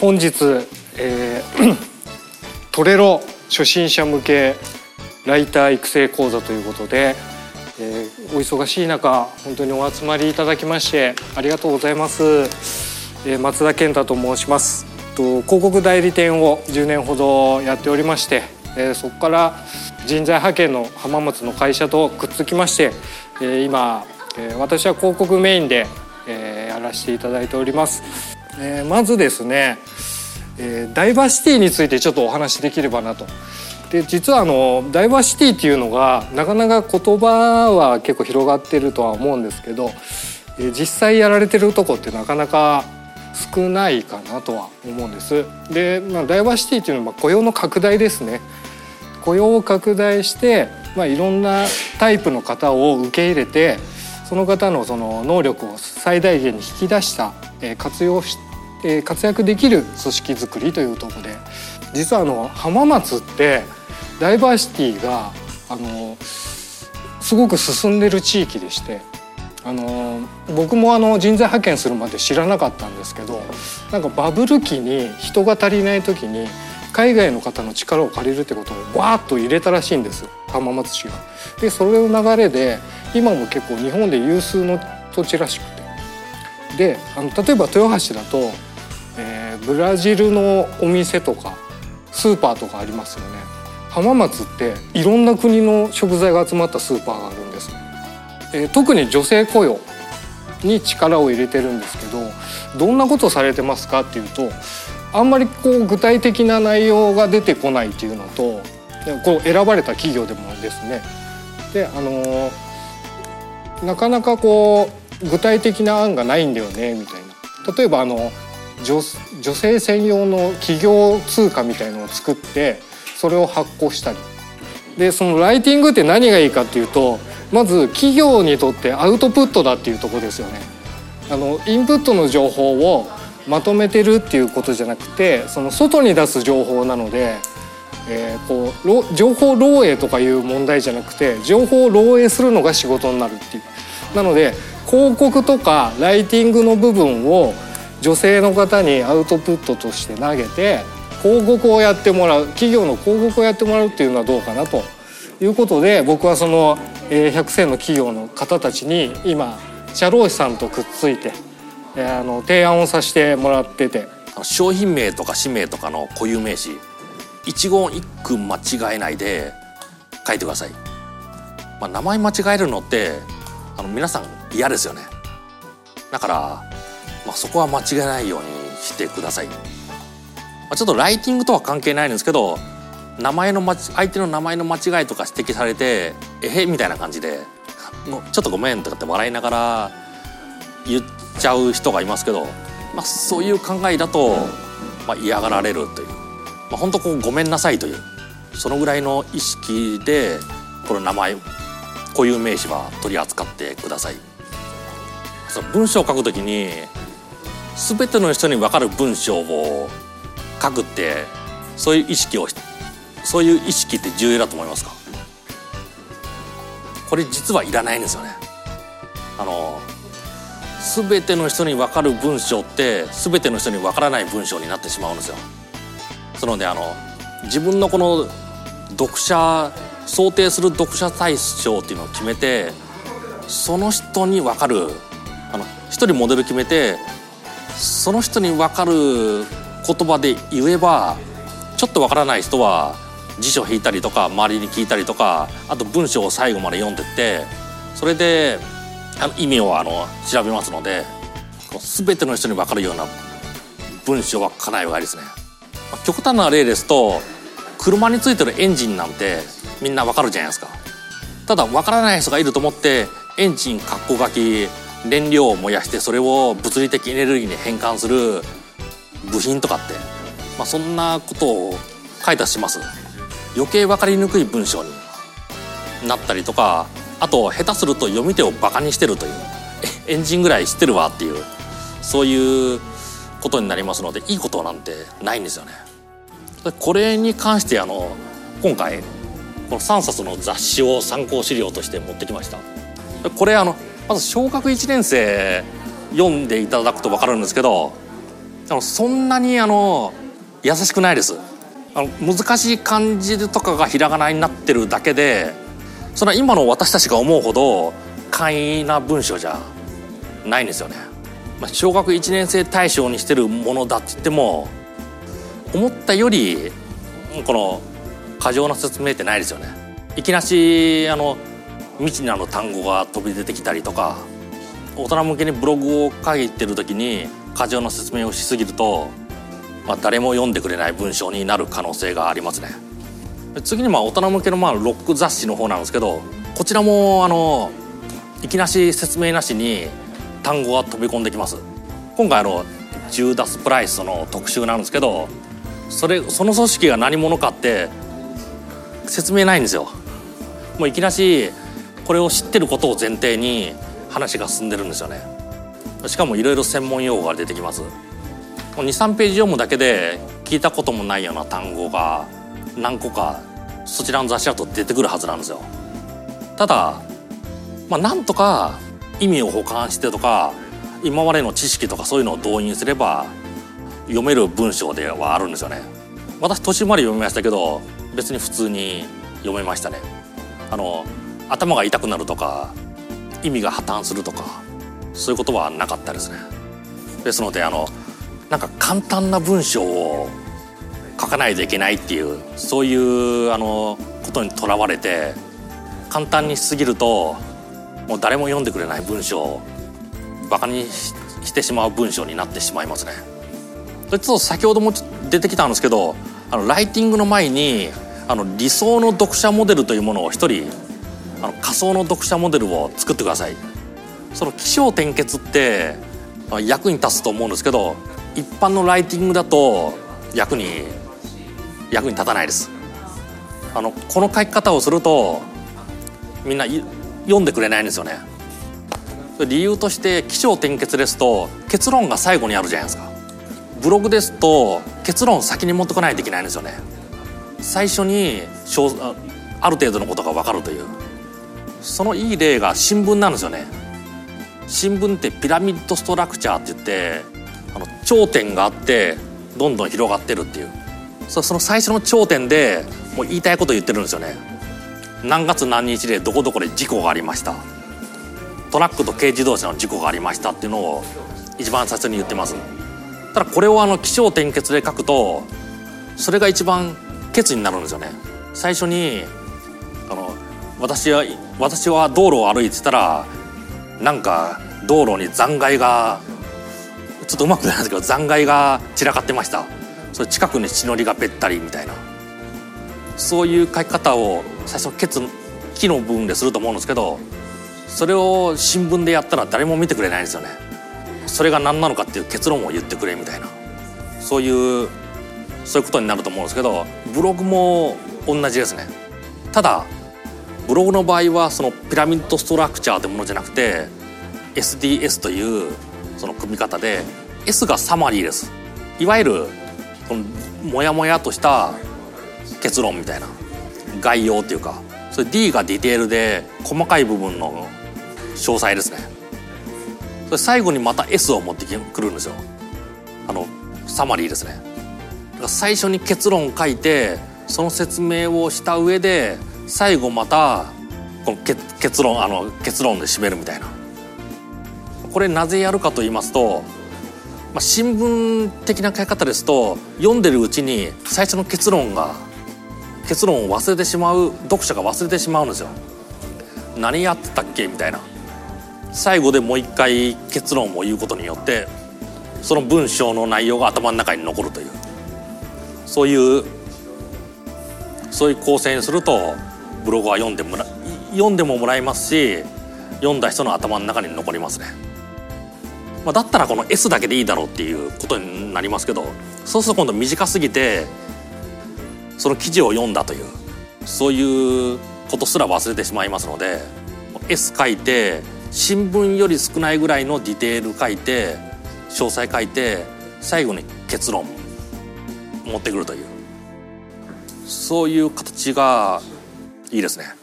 本日、えー、トレロ初心者向けライター育成講座ということで、えー、お忙しい中本当にお集まりいただきましてありがとうございます、えー、松田健太と申します。と広告代理店を10年ほどやっておりまして、え、そこから人材派遣の浜松の会社とくっつきまして、え、今、え、私は広告メインで、え、やらせていただいております。えー、まずですね、えー、ダイバーシティについてちょっとお話しできればなと。で実はあのダイバーシティっていうのがなかなか言葉は結構広がってるとは思うんですけど、えー、実際やられてるとこってなかなか少ないかなとは思うんです。で、まあ、ダイバーシティっていうのは雇用の拡大ですね。雇用を拡大して、まあ、いろんなタイプの方を受け入れてその方のその能力を最大限に引き出した、えー、活用しえ活躍できる組織づくりというところで実はあの浜松ってダイバーシティがあのすごく進んでる地域でしてあの僕もあの人材派遣するまで知らなかったんですけどなんかバブル期に人が足りない時に海外の方の力を借りるってことをわーっと入れたらしいんです浜松市が。でそれの流れで今も結構日本で有数の土地らしくて。であの例えば豊橋だとブラジルのお店とかスーパーとかありますよね。浜松っていろんな国の食材が集まったスーパーがあるんです、えー、特に女性雇用に力を入れてるんですけどどんなことされてますかっていうとあんまりこう具体的な内容が出てこないっていうのとこう選ばれた企業でもですね。であのー、なかなかこう具体的な案がないんだよねみたいな。例えばあの女女性専用の企業通貨みたいのを作ってそれを発行したりでそのライティングって何がいいかっていうとまず企業にとってアウトプットだっていうとこですよね。あのインプットの情報をまとめてるっていうことじゃなくてその外に出す情報なので、えー、こう情報漏洩とかいう問題じゃなくて情報を漏洩するのが仕事になるっていう。なので広告とかライティングの部分を女性の方にアウトプットとして投げて広告をやってもらう企業の広告をやってもらうっていうのはどうかなということで僕はその100選の企業の方たちに今社労士さんとくっついてあの提案をさせてもらってて。商品名とか氏名とかの固有名詞一言一句間違えないで書いてください、まあ、名前間違えるのってあの皆さん嫌ですよね。だからまあ、そこは間違えないようにしてください。まあ、ちょっとライティングとは関係ないんですけど名前の相手の名前の間違いとか指摘されて「えへ」みたいな感じで「ちょっとごめん」とかって笑いながら言っちゃう人がいますけど、まあ、そういう考えだと、まあ、嫌がられるという、まあ、本当こう「ごめんなさい」というそのぐらいの意識でこの名前固有名詞は取り扱ってください。文章を書くときに全ての人に分かる文章を書くってそういう意識をそういう意識って重要だと思いますか？これ実はいらないんですよね。あの全ての人に分かる文章って全ての人に分からない文章になってしまうんですよ。そのであの自分のこの読者想定する読者対象っていうのを決めてその人に分かるあの一人モデル決めてその人に分かる言葉で言えばちょっと分からない人は辞書引いたりとか周りに聞いたりとかあと文章を最後まで読んでってそれであの意味をあの調べますので全ての人に分かるような文章はかなりがいですね。極端な例ですと車についてるエンジンなんてみんな分かるじゃないですか。ただ分からない人がいると思ってエンジン括弧書き燃料を燃やしてそれを物理的エネルギーに変換する部品とかって、まあ、そんなことを書いたします余計分かりにくい文章になったりとかあと下手すると読み手をバカにしてるという エンジンぐらい知ってるわっていうそういうことになりますのでいいことなんてないんですよね。これに関してあの今回この3冊の雑誌を参考資料として持ってきました。これあのまず小学1年生読んでいただくと分かるんですけどでもそんなにあの優しくないです。あの難しい漢字とかがひらがなになってるだけでそれは今の私たちが思うほど簡易な文章じゃないんですよね、まあ、小学1年生対象にしてるものだって言っても思ったよりこの過剰な説明ってないですよね。いきなしあの未知なる単語が飛び出てきたりとか大人向けにブログを書いてる時に過剰な説明をしすぎると、まあ、誰も読んでくれない文章になる可能性がありますね。次にまあ大人向けのまあロック雑誌の方なんですけどこちらもあのいきなし説明なしに単語が飛び込んできます。今回あのジューダス・プライスの特集なんですけどそれその組織が何者かって説明ないんですよ。もういきなしこれを知ってることを前提に話が進んでるんですよね。しかもいろいろ専門用語が出てきます。23ページ読むだけで聞いたこともないような単語が何個かそちらの雑誌だと出てくるはずなんですよ。ただまあなんとか意味を補完してとか今までの知識とかそういうのを動員すれば読める文章ではあるんですよね。私途中まで読みましたけど別に普通に読めましたね。あの頭が痛くなるとか意味が破綻するとかそういうことはなかったですねですのであのなんか簡単な文章を書かないといけないっていうそういうあのことにとらわれて簡単にしすぎるともう誰も読んでくれない文章をバカにしてしまう文章になってしまいますね。ちょっと先ほども出てきたんですけどあのライティングの前にあの理想の読者モデルというものを一人仮想の読者モデルを作ってください。その起承転結って役に立つと思うんですけど一般のライティングだと役に役に立たないです。あのこの書き方をするとみんな読んでくれないんですよね。理由として起承転結ですと結論が最後にあるじゃないですか。ブログですと結論先に持ってこないといけないんですよね。最初にある程度のことが分かるという。そのいい例が新聞なんですよね。新聞ってピラミッドストラクチャーって言ってあの頂点があってどんどん広がってるっていう。その最初の頂点でもう言いたいこと言ってるんですよね。何月何日でどこどこで事故がありました。トラックと軽自動車の事故がありましたっていうのを一番最初に言ってます。ただこれをあの起承転結で書くとそれが一番ケツになるんですよね。最初にあの私は私は道路を歩いてたらなんか道路に残骸がちょっとうまくないんですけど残骸が散らかってました。それ近くに血のりがべったりみたいな。そういう書き方を最初ケツ木の部分ですると思うんですけどそれを新聞でやったら誰も見てくれないんですよね。それが何なのかっていう結論を言ってくれみたいな。そういうそういうことになると思うんですけどブログも同じですね。ただブログの場合はそのピラミッドストラクチャーってものじゃなくて SDS というその組み方で S がサマリーです。いわゆるこのモヤモヤとした結論みたいな概要っていうかそれ D がディテールで細かい部分の詳細ですね。それ最後にまた S を持ってくるんですよ。あのサマリーですね。最初に結論書いてその説明をした上で最後またこの結論あの結論で締めるみたいな。これなぜやるかと言いますと、まあ、新聞的な書き方ですと読んでるうちに最初の結論が結論を忘れてしまう読者が忘れてしまうんですよ。何やってたっけみたいな。最後でもう一回結論を言うことによってその文章の内容が頭の中に残るという。そういうそういう構成にするとブログは読んでもら読んでももらえますし読んだ人の頭の中に残りますね、まあ、だったらこの S だけでいいだろうっていうことになりますけどそうすると今度短すぎてその記事を読んだというそういうことすら忘れてしまいますので S 書いて新聞より少ないぐらいのディテール書いて詳細書いて最後に結論持ってくるというそういう形がいいですね。